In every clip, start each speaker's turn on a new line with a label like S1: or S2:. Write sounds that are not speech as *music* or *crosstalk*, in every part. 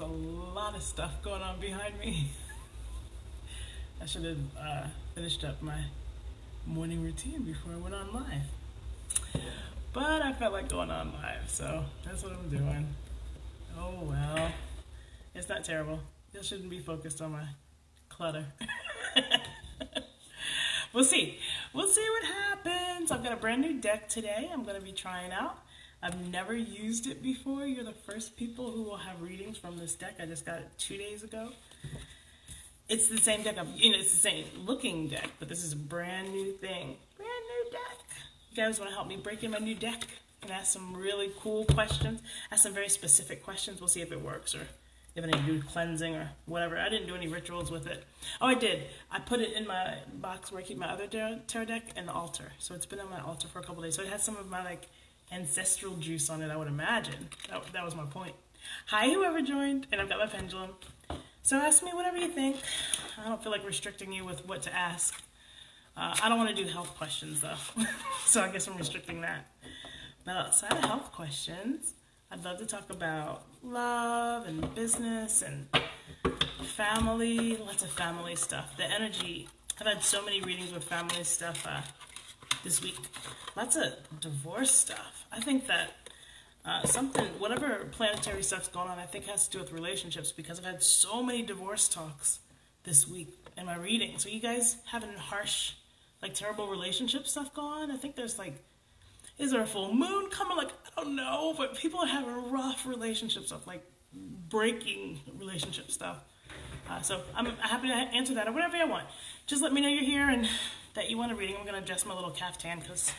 S1: A lot of stuff going on behind me. *laughs* I should have uh, finished up my morning routine before I went on live. But I felt like going on live, so that's what I'm doing. Oh well. It's not terrible. You shouldn't be focused on my clutter. *laughs* we'll see. We'll see what happens. I've got a brand new deck today I'm going to be trying out. I've never used it before. You're the first people who will have readings from this deck. I just got it two days ago. It's the same deck. I'm, you know, it's the same looking deck, but this is a brand new thing. Brand new deck. You guys want to help me break in my new deck and ask some really cool questions? Ask some very specific questions. We'll see if it works or if to do cleansing or whatever. I didn't do any rituals with it. Oh, I did. I put it in my box where I keep my other tarot deck and the altar. So it's been on my altar for a couple days. So it has some of my like ancestral juice on it, I would imagine. That, that was my point. Hi, whoever joined, and I've got my pendulum. So ask me whatever you think. I don't feel like restricting you with what to ask. Uh, I don't want to do health questions though, *laughs* so I guess I'm restricting that. But outside of health questions, I'd love to talk about love and business and family, lots of family stuff. The energy, I've had so many readings with family stuff. Uh, this week. Lots of divorce stuff. I think that uh, something, whatever planetary stuff's going on, I think has to do with relationships because I've had so many divorce talks this week in my reading. So you guys having harsh, like terrible relationship stuff going on? I think there's like, is there a full moon coming? Like, I don't know, but people are having rough relationship stuff, like breaking relationship stuff. Uh, so I'm happy to answer that or whatever you want. Just let me know you're here and that you want a reading. I'm going to adjust my little caftan because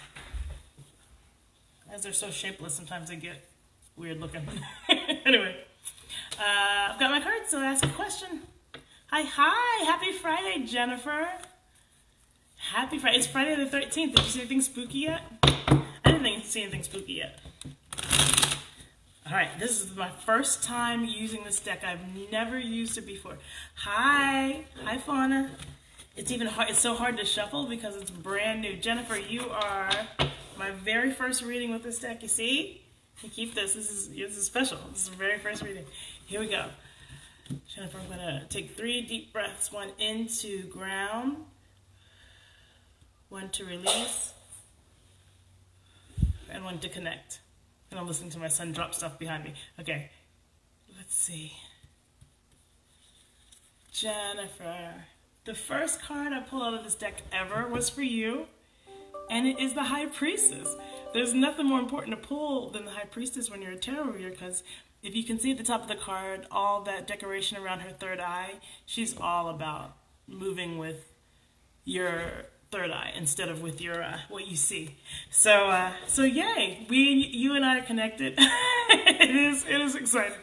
S1: as they're so shapeless, sometimes they get weird looking. *laughs* anyway, uh, I've got my cards, so I ask a question. Hi, hi, happy Friday, Jennifer. Happy Friday. It's Friday the 13th. Did you see anything spooky yet? I didn't think see anything spooky yet. All right, this is my first time using this deck. I've never used it before. Hi, hi Fauna. It's even hard, it's so hard to shuffle because it's brand new. Jennifer, you are my very first reading with this deck. You see? You keep this. This is this is special. This is the very first reading. Here we go. Jennifer, I'm gonna take three deep breaths. One into ground. One to release. And one to connect. And I'm listening to my son drop stuff behind me. Okay. Let's see. Jennifer. The first card I pulled out of this deck ever was for you, and it is the High Priestess. There's nothing more important to pull than the High Priestess when you're a tarot reader, because if you can see at the top of the card, all that decoration around her third eye, she's all about moving with your third eye instead of with your uh, what you see. So uh, so yay, we you and I are connected. *laughs* it is it is exciting.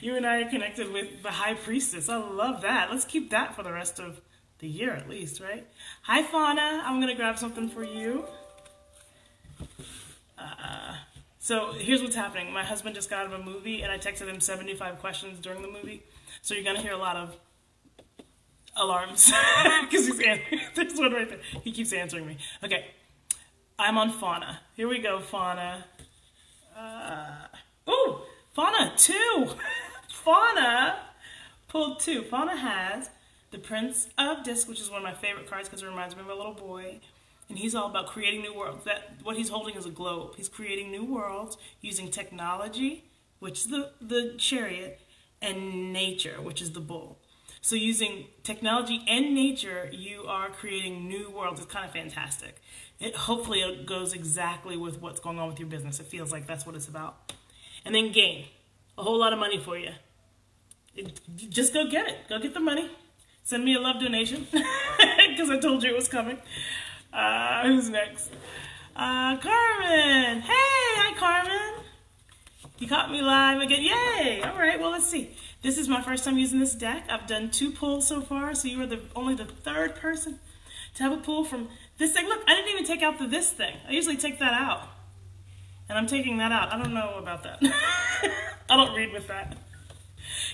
S1: You and I are connected with the High Priestess. I love that. Let's keep that for the rest of the year at least, right? Hi, Fauna. I'm to grab something for you. Uh, so here's what's happening. My husband just got out of a movie, and I texted him 75 questions during the movie. So you're to hear a lot of alarms *laughs* because he's answering. *laughs* There's one right there. He keeps answering me. Okay. I'm on Fauna. Here we go, Fauna. Uh, oh, Fauna, two. *laughs* Fauna pulled two. Fauna has the Prince of Disc, which is one of my favorite cards because it reminds me of a little boy. And he's all about creating new worlds. That what he's holding is a globe. He's creating new worlds using technology, which is the, the chariot, and nature, which is the bull. So using technology and nature, you are creating new worlds. It's kind of fantastic. It hopefully it goes exactly with what's going on with your business. It feels like that's what it's about. And then gain a whole lot of money for you. It, just go get it. Go get the money. Send me a love donation *laughs* because I told you it was coming. Uh, who's next? Uh, Carmen. Hey, hi, Carmen. You caught me live again. Yay! All right, well, let's see. This is my first time using this deck. I've done two pulls so far, so you are the only the third person to have a pull from this thing. Look, I didn't even take out the this thing. I usually take that out. And I'm taking that out. I don't know about that. *laughs* I don't read with that.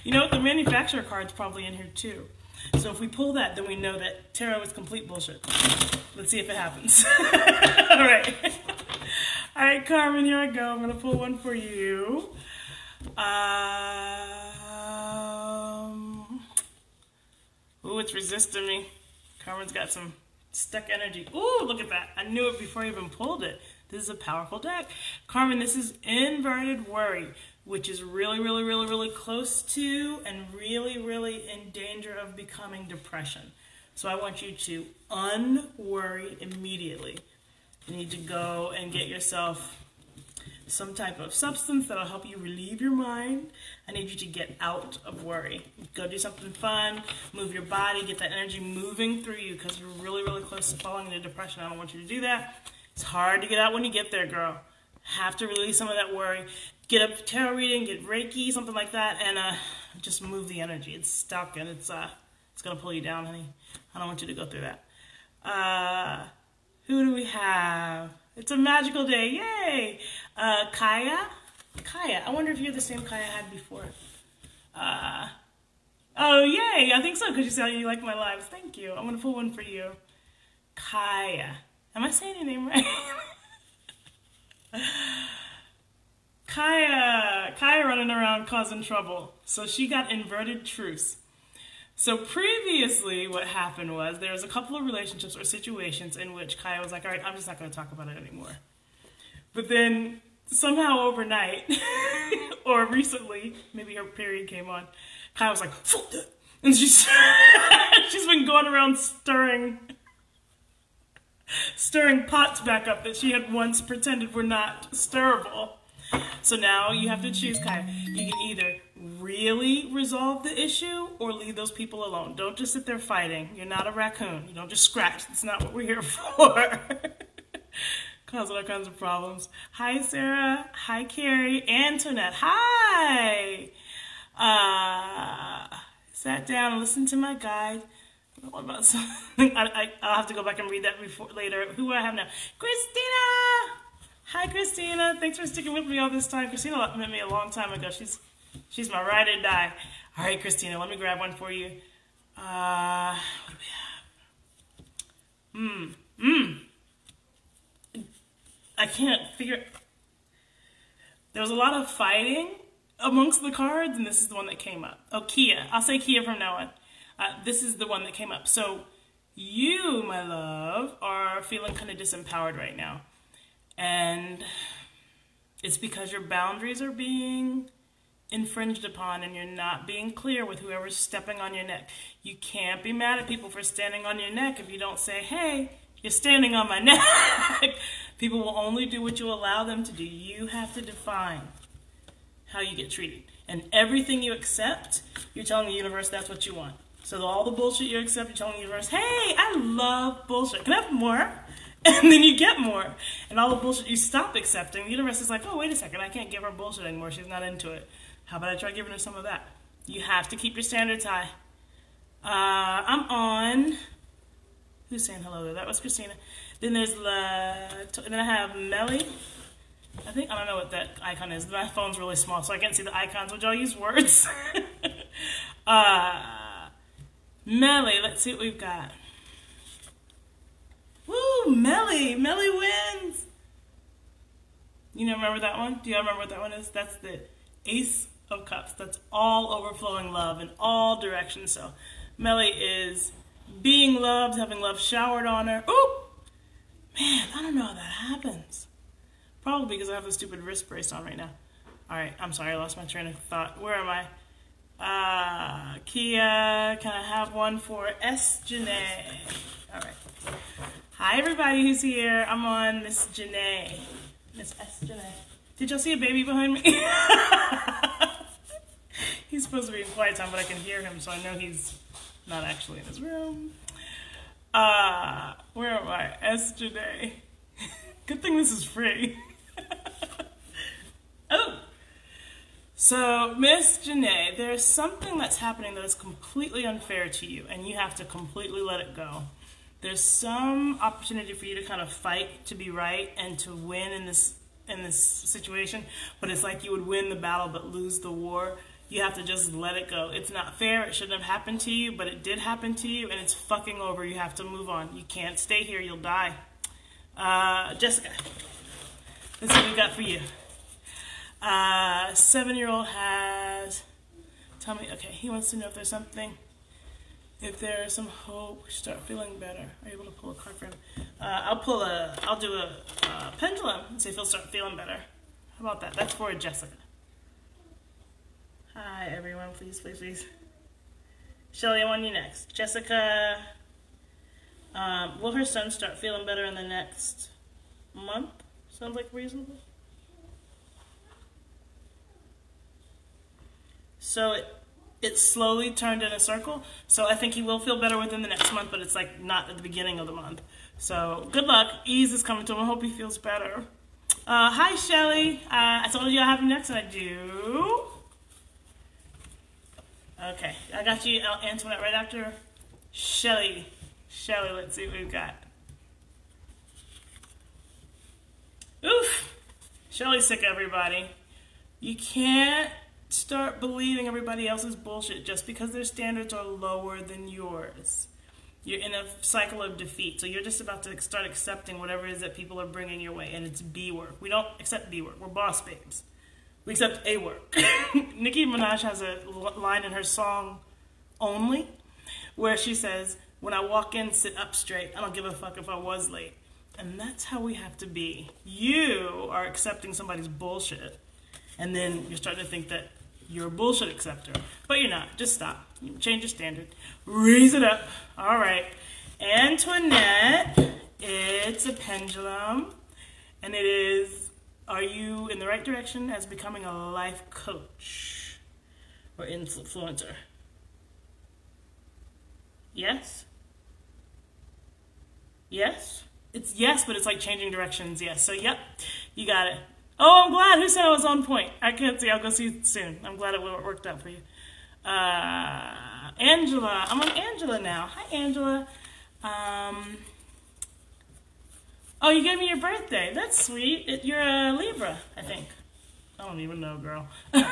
S1: You know, what? the manufacturer card's probably in here too. So if we pull that, then we know that tarot is complete bullshit. Let's see if it happens. *laughs* All right. *laughs* All right, Carmen, here I go. I'm going to pull one for you. Uh... what's resisting me. Carmen's got some stuck energy. Ooh, look at that. I knew it before I even pulled it. This is a powerful deck. Carmen, this is inverted worry, which is really, really, really, really close to and really, really in danger of becoming depression. So I want you to unworry immediately. You need to go and get yourself some type of substance that'll help you relieve your mind. I need you to get out of worry. Go do something fun, move your body, get that energy moving through you because you're really, really close to falling into depression. I don't want you to do that. It's hard to get out when you get there, girl. Have to release some of that worry. Get a tarot reading, get Reiki, something like that, and uh, just move the energy. It's stuck and it's uh, it's gonna pull you down, honey. I don't want you to go through that. Uh, who do we have? It's a magical day. Yay! Uh, Kaya? Kaya. I wonder if you're the same Kaya I had before. Uh, oh, yay! I think so, because you said you like my lives. Thank you. I'm going to pull one for you. Kaya. Am I saying your name right? *laughs* Kaya. Kaya running around causing trouble. So she got inverted truce. So previously, what happened was there was a couple of relationships or situations in which Kaya was like, "All right, I'm just not going to talk about it anymore." But then somehow overnight, *laughs* or recently, maybe her period came on, Kaya was like, and she's *laughs* she's been going around stirring stirring pots back up that she had once pretended were not stirrable. So now you have to choose, Kai. You can either really resolve the issue or leave those people alone. Don't just sit there fighting. You're not a raccoon. You don't just scratch. That's not what we're here *laughs* for. Cause all kinds of problems. Hi, Sarah. Hi, Carrie. Antoinette. Hi. Uh, sat down and listened to my guide. What about something? *laughs* I, I, will have to go back and read that before later. Who do I have now? Christina. Hi, Christina. Thanks for sticking with me all this time. Christina met me a long time ago. She's she's my ride or die. All right, Christina, let me grab one for you. Uh, what do we have? Mmm, mmm. I can't figure. There was a lot of fighting amongst the cards, and this is the one that came up. Oh, Kia. I'll say Kia from now on. Uh, this is the one that came up. So, you, my love, are feeling kind of disempowered right now. And it's because your boundaries are being infringed upon and you're not being clear with whoever's stepping on your neck. You can't be mad at people for standing on your neck if you don't say, hey, you're standing on my *laughs* neck. People will only do what you allow them to do. You have to define how you get treated. And everything you accept, you're telling the universe that's what you want. So all the bullshit you accept, you're telling the universe, hey, I love bullshit. Can I have more? *laughs* and then you get more. And all the bullshit you stop accepting, the universe is like, oh, wait a second, I can't give her bullshit anymore. She's not into it. How about I try giving her some of that? You have to keep your standards high. Uh, I'm on. Who's saying hello there? That was Christina. Then there's La. Then I have Melly. I think I don't know what that icon is. My phone's really small, so I can't see the icons. Which I'll use words. *laughs* uh, Melly. Let's see what we've got. Woo, Melly. Melly wins. You know, remember that one? Do y'all remember what that one is? That's the Ace of Cups. That's all overflowing love in all directions. So, Melly is being loved, having love showered on her. Ooh! Man, I don't know how that happens. Probably because I have a stupid wrist brace on right now. All right, I'm sorry, I lost my train of thought. Where am I? Uh, Kia, can I have one for S. Janae? All right. Hi, everybody who's here. I'm on Miss Janae. Miss S. Janae. Did y'all see a baby behind me? *laughs* he's supposed to be in quiet time, but I can hear him, so I know he's not actually in his room. Uh, where am I? Janae. *laughs* Good thing this is free. *laughs* oh! So, Miss Janae, there's something that's happening that is completely unfair to you, and you have to completely let it go there's some opportunity for you to kind of fight to be right and to win in this in this situation but it's like you would win the battle but lose the war you have to just let it go it's not fair it shouldn't have happened to you but it did happen to you and it's fucking over you have to move on you can't stay here you'll die uh, jessica this is what we got for you uh, seven year old has tell me okay he wants to know if there's something if there's some hope, start feeling better. Are you able to pull a card for him? Uh, I'll pull a, I'll do a, a pendulum and see if he'll start feeling better. How about that? That's for Jessica. Hi, everyone. Please, please, please. Shelly, I want you next. Jessica, um, will her son start feeling better in the next month? Sounds like reasonable. So it, it slowly turned in a circle. So I think he will feel better within the next month, but it's like not at the beginning of the month. So good luck. Ease is coming to him. I hope he feels better. Uh, hi, Shelly. Uh, I told you I have you next, and I do. Okay, I got you, Antoinette, right after Shelly. Shelly, let's see what we've got. Oof. Shelly's sick, everybody. You can't start believing everybody else's bullshit just because their standards are lower than yours. You're in a cycle of defeat. So you're just about to start accepting whatever it is that people are bringing your way. And it's B work. We don't accept B work. We're boss babes. We accept A work. *laughs* Nicki Minaj has a line in her song Only where she says, When I walk in, sit up straight. I don't give a fuck if I was late. And that's how we have to be. You are accepting somebody's bullshit. And then you're starting to think that you're a bullshit acceptor. But you're not. Just stop. Change your standard. Raise it up. All right. Antoinette, it's a pendulum. And it is, are you in the right direction as becoming a life coach or influencer? Yes? Yes? It's yes, but it's like changing directions. Yes. So, yep, you got it. Oh, I'm glad. Who said I was on point? I can't see. I'll go see soon. I'm glad it worked out for you. Uh, Angela. I'm on Angela now. Hi, Angela. Um, oh, you gave me your birthday. That's sweet. It, you're a Libra, I think. I don't even know, girl. *laughs* I'm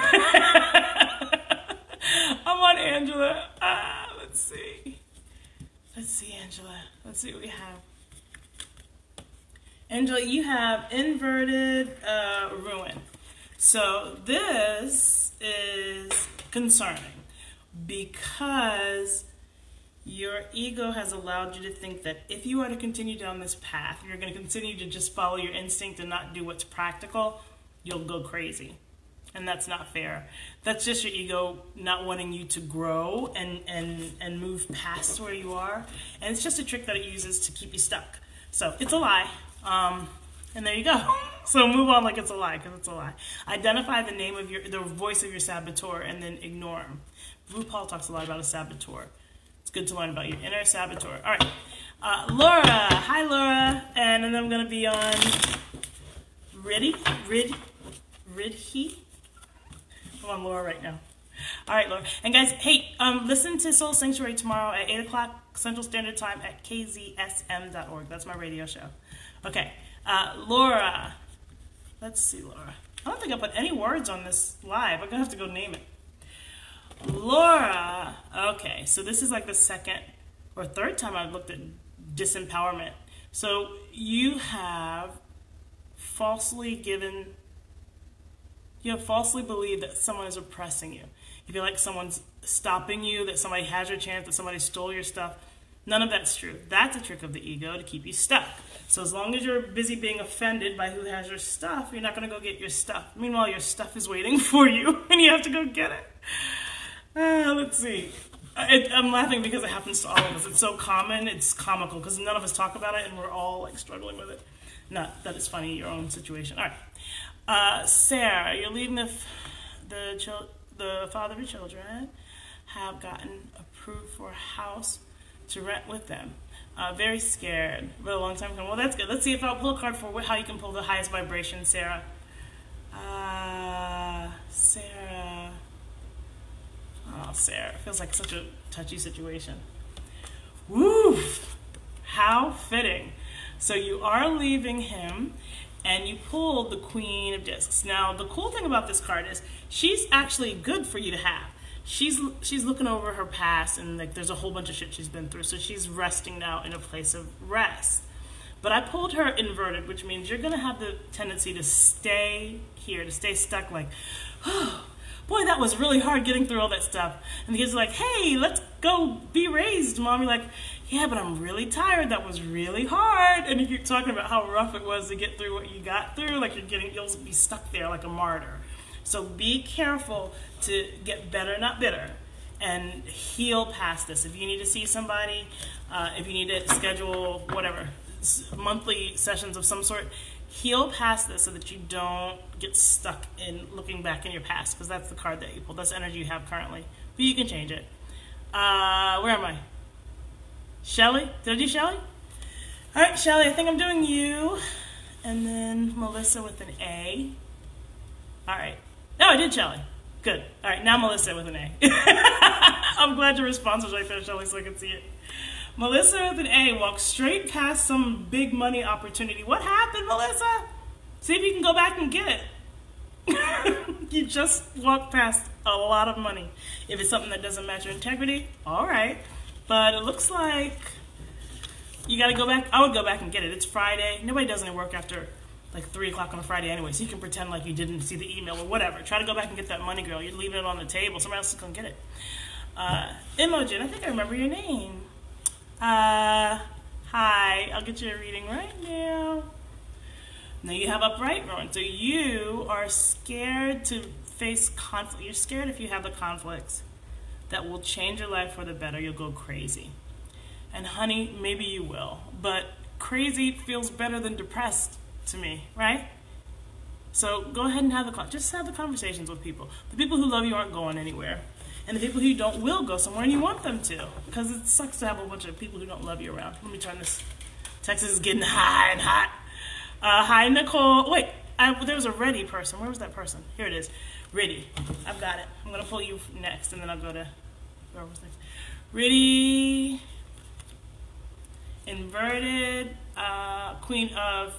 S1: on Angela. Uh, let's see. Let's see, Angela. Let's see what we have. Angela, you have inverted uh, ruin. So this is concerning because your ego has allowed you to think that if you are to continue down this path, you're going to continue to just follow your instinct and not do what's practical, you'll go crazy. And that's not fair. That's just your ego not wanting you to grow and, and, and move past where you are. And it's just a trick that it uses to keep you stuck. So it's a lie. Um, and there you go. *laughs* So move on like it's a lie, because it's a lie. Identify the name of your, the voice of your saboteur, and then ignore him. RuPaul talks a lot about a saboteur. Good to learn about your inner saboteur. All right, uh, Laura. Hi, Laura. And then I'm gonna be on Riddy, Rid, Ridhi. I'm on Laura right now. All right, Laura. And guys, hey, um, listen to Soul Sanctuary tomorrow at 8 o'clock Central Standard Time at kzsm.org. That's my radio show. Okay, uh, Laura. Let's see, Laura. I don't think I put any words on this live. I'm gonna have to go name it. Laura. Okay, so this is like the second or third time I've looked at disempowerment. So you have falsely given, you have falsely believed that someone is oppressing you. You feel like someone's stopping you, that somebody has your chance, that somebody stole your stuff. None of that's true. That's a trick of the ego to keep you stuck. So as long as you're busy being offended by who has your stuff, you're not going to go get your stuff. Meanwhile, your stuff is waiting *laughs* for you, and you have to go get it. Uh, let's see. I, I'm laughing because it happens to all of us. It's so common. It's comical because none of us talk about it, and we're all like struggling with it. Not that it's funny, your own situation. All right, uh, Sarah, you're leaving the the the father of your children have gotten approved for a house to rent with them. Uh, very scared, but a long time coming. Well, that's good. Let's see if I'll pull a card for how you can pull the highest vibration, Sarah. Uh, Sarah. Oh, Sarah. it Feels like such a touchy situation. Woo! How fitting. So you are leaving him and you pulled the Queen of Discs. Now, the cool thing about this card is she's actually good for you to have she's she's looking over her past and like there's a whole bunch of shit she's been through so she's resting now in a place of rest but i pulled her inverted which means you're to have the tendency to stay here to stay stuck like *sighs* oh, boy, that was really hard getting through all that stuff. And the kids are like, hey, let's go be raised, mom. You're like, yeah, but I'm really tired. That was really hard. And you're talking about how rough it was to get through what you got through, like you're getting, you'll be stuck there like a martyr. So be careful to get better, not bitter, and heal past this. If you need to see somebody, uh, if you need to schedule whatever, monthly sessions of some sort, heal past this so that you don't get stuck in looking back in your past because that's the card that you pulled. That's energy you have currently. But you can change it. Uh, where am I? Shelly? Did I do Shelly? All right, Shelly, I think I'm doing you. And then Melissa with an A. All right. No, I did Shelly. Good. All right, now Melissa with an A. *laughs* I'm glad your response was right there, Shelly, so I can see it. Melissa with an A walked straight past some big money opportunity. What happened, Melissa? See if you can go back and get it. *laughs* you just walked past a lot of money. If it's something that doesn't match your integrity, all right. But it looks like you got to go back. I would go back and get it. It's Friday. Nobody does any work after like 3 o'clock on a Friday anyway, so you can pretend like you didn't see the email or whatever. Try to go back and get that money, girl. You're leaving it on the table. Somebody else is going to get it. Uh, Imogen, I think I remember your name. Uh, hi, I'll get you a reading right now. Now you have upright Rowan. So you are scared to face conflict. You're scared if you have the conflicts that will change your life for the better, you'll go crazy. And honey, maybe you will. But crazy feels better than depressed to me, right? So go ahead and have the just have the conversations with people. The people who love you aren't going anywhere and the people who don't will go somewhere and you want them to because it sucks to have a bunch of people who don't love you around. Let me turn this. Texas is getting high and hot. Uh, hi, Nicole. Wait, I, there was a ready person. Where was that person? Here it is. Ready. I've got it. I'm going to pull you next and then I'll go to where was next. Ready. Inverted uh, Queen of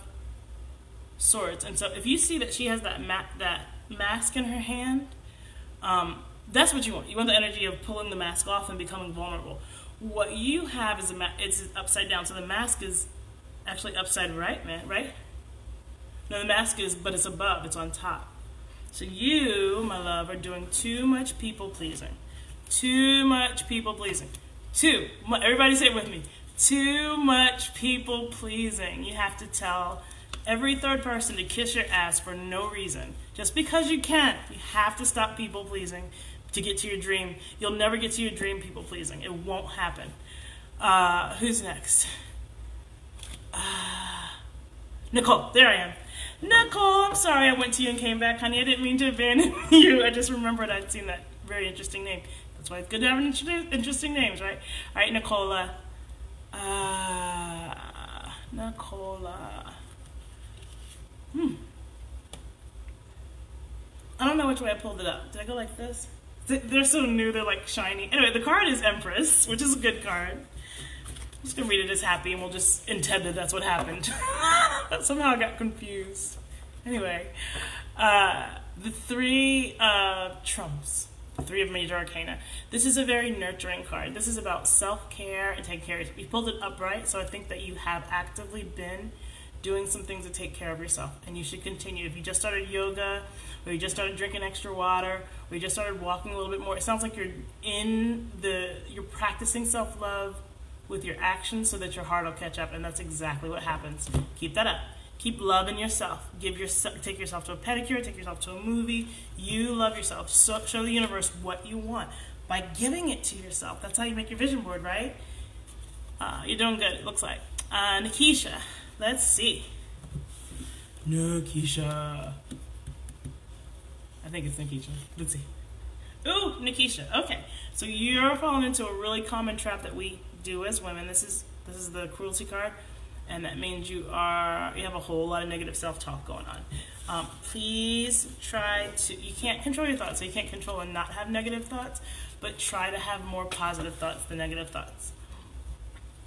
S1: Swords. And so if you see that she has that, ma that mask in her hand, um, that's what you want. You want the energy of pulling the mask off and becoming vulnerable. What you have is a ma- it's upside down. So the mask is actually upside right, man, right? No, the mask is, but it's above. It's on top. So you, my love, are doing too much people pleasing. Too much people pleasing. Two. Everybody say it with me. Too much people pleasing. You have to tell every third person to kiss your ass for no reason. Just because you can't. You have to stop people pleasing to get to your dream. You'll never get to your dream people pleasing. It won't happen. Uh, who's next? Uh, Nicole, there I am. Nicole, I'm sorry I went to you and came back, honey. I didn't mean to abandon *laughs* you. I just remembered I'd seen that very interesting name. That's why it's good to have interesting names, right? All right, Nicola. Uh, Nicola. Hmm. I don't know which way I pulled it up. Did I go like this? They're so new, they're like shiny. Anyway, the card is Empress, which is a good card. I'm just gonna read it as happy and we'll just intend that that's what happened. *laughs* *laughs* Somehow I got confused. Anyway, uh, the three uh, trumps, the three of major arcana. This is a very nurturing card. This is about self care and taking care of You pulled it upright, so I think that you have actively been doing some things to take care of yourself, and you should continue. If you just started yoga, or you just started drinking extra water, or you just started walking a little bit more, it sounds like you're in the, you're practicing self love with your actions so that your heart will catch up, and that's exactly what happens. Keep that up. Keep loving yourself. Give yourself, take yourself to a pedicure, take yourself to a movie. You love yourself. So, show the universe what you want by giving it to yourself. That's how you make your vision board, right? Uh, you're doing good, it looks like. Uh, Nikisha, let's see. Nikisha. I think it's Nikisha. Let's see. Ooh, Nikisha. Okay, so you're falling into a really common trap that we do as women. This is this is the cruelty card, and that means you are you have a whole lot of negative self-talk going on. Um, please try to. You can't control your thoughts, so you can't control and not have negative thoughts, but try to have more positive thoughts than negative thoughts.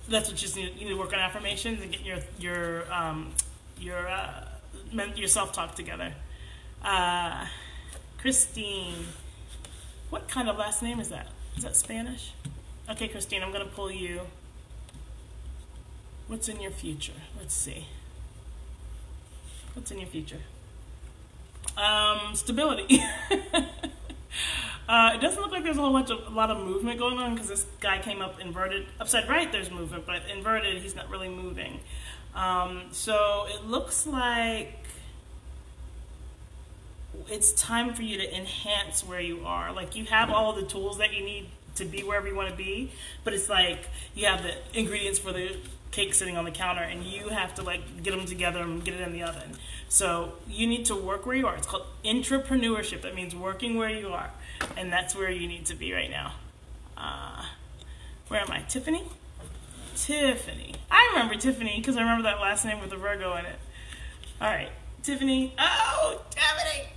S1: That's what you need. You need to work on affirmations and get your your um, your uh, your self-talk together. Uh, Christine. What kind of last name is that? Is that Spanish? Okay, Christine, I'm going to pull you. What's in your future? Let's see. What's in your future? Um, stability. *laughs* Uh, it doesn't look like there's a whole bunch of a lot of movement going on because this guy came up inverted. Upside right, there's movement, but inverted, he's not really moving. Um, so it looks like it's time for you to enhance where you are. Like you have all the tools that you need to be wherever you want to be, but it's like you have the ingredients for the cake sitting on the counter and you have to like get them together and get it in the oven. So you need to work where you are. It's called entrepreneurship. That means working where you are, and that's where you need to be right now. Uh, where am I? Tiffany? Tiffany. I remember Tiffany because I remember that last name with the Virgo in it. All right, Tiffany. Oh, Tiffany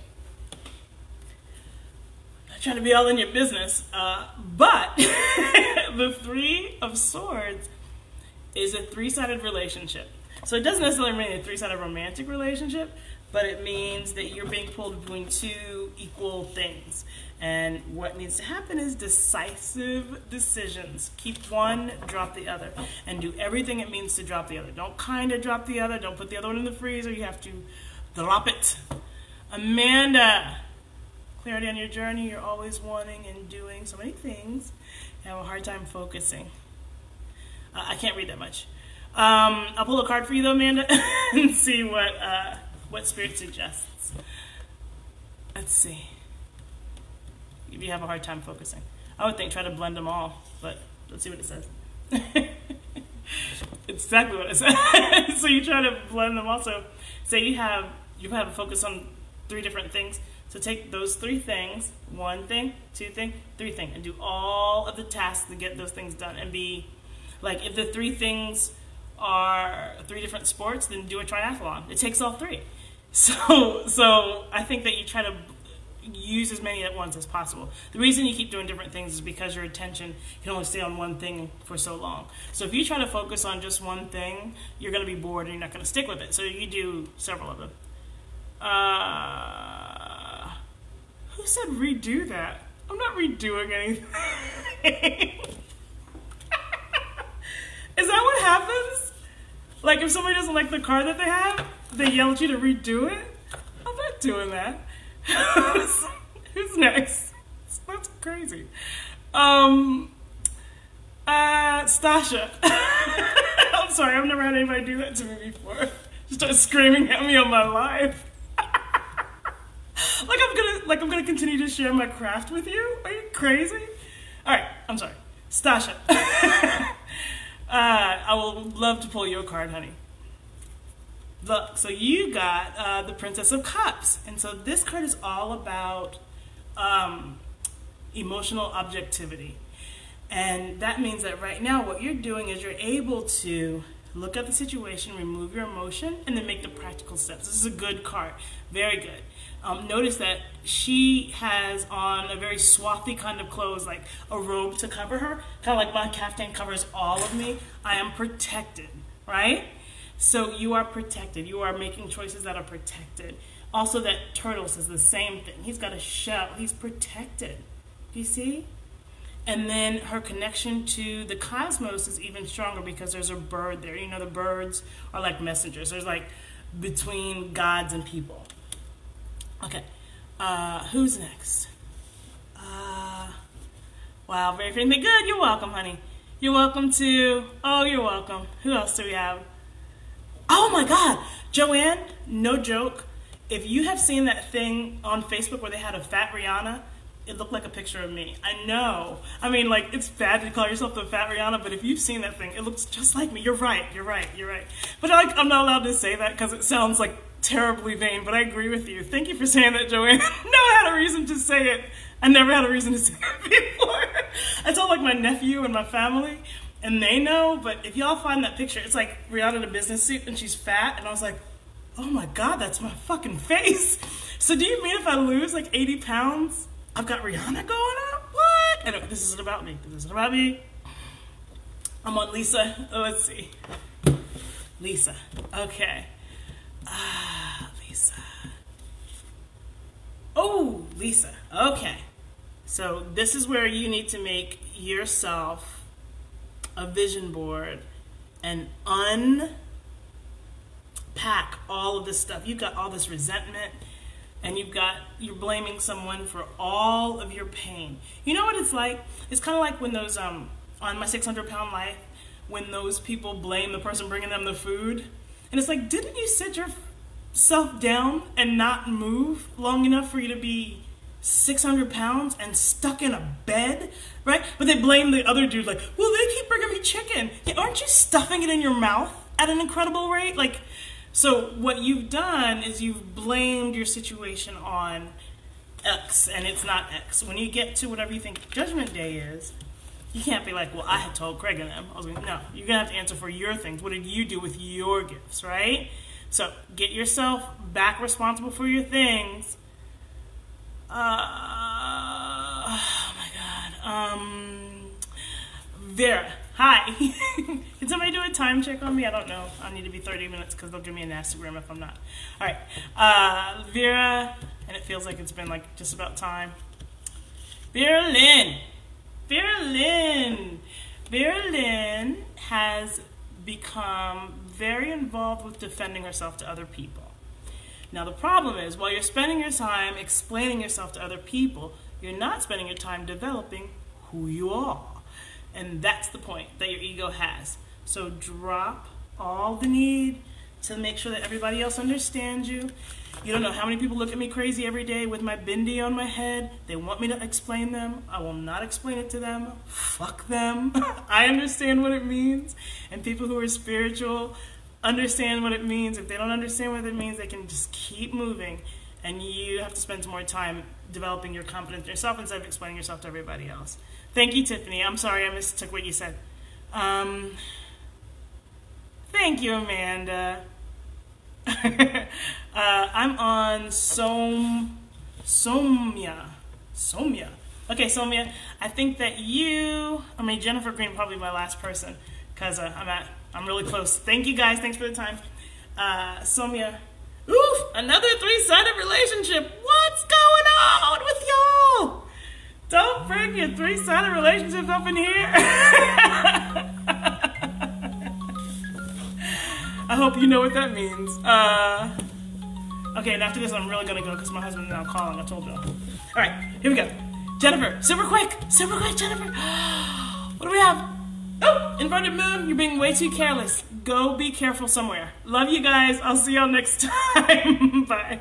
S1: trying to be all in your business. Uh, but *laughs* the Three of Swords is a three sided relationship. So it doesn't necessarily mean a three sided romantic relationship, but it means that you're being pulled between two equal things. And what needs to happen is decisive decisions. Keep one, drop the other, and do everything it means to drop the other. Don't kind of drop the other, don't put the other one in the freezer. You have to drop it. Amanda, clarity on your journey. You're always wanting and doing so many things. You have a hard time focusing. Uh, I can't read that much. Um, I'll pull a card for you though, Amanda, *laughs* and see what uh, what spirit suggests. Let's see. If you have a hard time focusing, I would think try to blend them all, but let's see what it says. *laughs* exactly what it says. *laughs* so you try to blend them also. Say you have you have a focus on three different things so take those three things, one thing, two thing, three thing, and do all of the tasks to get those things done and be like if the three things are three different sports, then do a triathlon. It takes all three. *laughs* So so I think that you try to use as many at once as possible. The reason you keep doing different things is because your attention can only stay on one thing for so long. So if you try to focus on just one thing, you're going to be bored and you're not going to stick with it. So you do several of them. Uh, who said redo that? I'm not redoing anything. *laughs* Is that what happens? Like if somebody doesn't like the car that they have, they yell at you to redo it? I'm not doing that. *laughs* Who's next? That's crazy. Um, uh, Stasha. *laughs* I'm sorry, I've never had anybody do that to me before. Start screaming at me on my live like I'm gonna like I'm gonna continue to share my craft with you. Are you crazy? All right, I'm sorry, Stasha. *laughs* uh, I will love to pull you a card, honey. Look, so you got uh, the Princess of Cups, and so this card is all about um, emotional objectivity, and that means that right now what you're doing is you're able to look at the situation, remove your emotion, and then make the practical steps. This is a good card, very good um, notice that she has on a very swathi kind of clothes, like a robe to cover her, kind of like my caftan covers all of me. I am protected, right? So you are protected. You are making choices that are protected. Also, that turtle says the same thing. He's got a shell. He's protected. Do you see? And then her connection to the cosmos is even stronger because there's a bird there. You know, the birds are like messengers. There's like between gods and people. Okay. Uh, who's next? Uh, wow, very friendly. Good. You're welcome, honey. You're welcome to. Oh, you're welcome. Who else do we have? Oh my God, Joanne. No joke. If you have seen that thing on Facebook where they had a fat Rihanna, it looked like a picture of me. I know. I mean, like, it's bad to call yourself the fat Rihanna, but if you've seen that thing, it looks just like me. You're right. You're right. You're right. But like, I'm not allowed to say that because it sounds like terribly vain, but I agree with you. Thank you for saying that, Joanne. *laughs* never had a reason to say it. I never had a reason to say it *laughs* before. I told like my nephew and my family, and they know, but if y'all find that picture, it's like Rihanna in a business suit and she's fat, and I was like, oh my god, that's my fucking face. *laughs* So do you mean if I lose like 80 pounds, I've got Rihanna going on? What? Anyway, this isn't about me. This isn't about me. I'm on Lisa. Oh, let's see. Lisa. Okay. Ah, Lisa. Oh, Lisa. Okay. So this is where you need to make yourself a vision board and unpack all of this stuff. You've got all this resentment. and you've got you're blaming someone for all of your pain. You know what it's like? It's kind of like when those um on my 600 pound life when those people blame the person bringing them the food, and it's like, didn't you sit yourself down and not move long enough for you to be 600 pounds and stuck in a bed, right? But they blame the other dude, like, well, they keep bringing me chicken. Yeah, aren't you stuffing it in your mouth at an incredible rate? Like, so what you've done is you've blamed your situation on X, and it's not X. When you get to whatever you think Judgment Day is, you can't be like, well, I had told Craig and them. I was like, no, you're gonna have to answer for your things. What did you do with your gifts, right? So get yourself back responsible for your things uh, oh my god. Um, Vera, hi. *laughs* Can somebody do a time check on me? I don't know. I need to be 30 minutes because they'll give me an Instagram if I'm not. All right. Uh, Vera, and it feels like it's been like just about time. Vera Lynn. Vera Lynn has become very involved with defending herself to other people. Now, the problem is, while you're spending your time explaining yourself to other people, you're not spending your time developing who you are. And that's the point that your ego has. So drop all the need to make sure that everybody else understands you. You don't know how many people look at me crazy every day with my bindi on my head. They want me to explain them. I will not explain it to them. Fuck them. *laughs* I understand what it means. And people who are spiritual understand what it means. If they don't understand what it means, they can just keep moving. And you have to spend more time developing your confidence in yourself instead of explaining yourself to everybody else. Thank you, Tiffany. I'm sorry I mistook what you said. Um, thank you, Amanda. *laughs* uh, I'm on Som Somia. Somya. Okay, Somia, I think that you, I mean Jennifer Green, probably my last person, because uh, I'm at I'm really close. Thank you guys. Thanks for the time. Uh, Somya. Oof, another three-sided relationship. What's going on with y'all? Don't bring your three-sided relationships up in here. *laughs* hope you know what that means. Uh, okay, and after this, I'm really gonna go because my husband husband's now calling. I told you. All right, here we go. Jennifer, super quick, super quick, Jennifer. *gasps* what do we have? Oh, inverted moon, you're being way too careless. Go be careful somewhere. Love you guys. I'll see y'all next *laughs* time. Bye.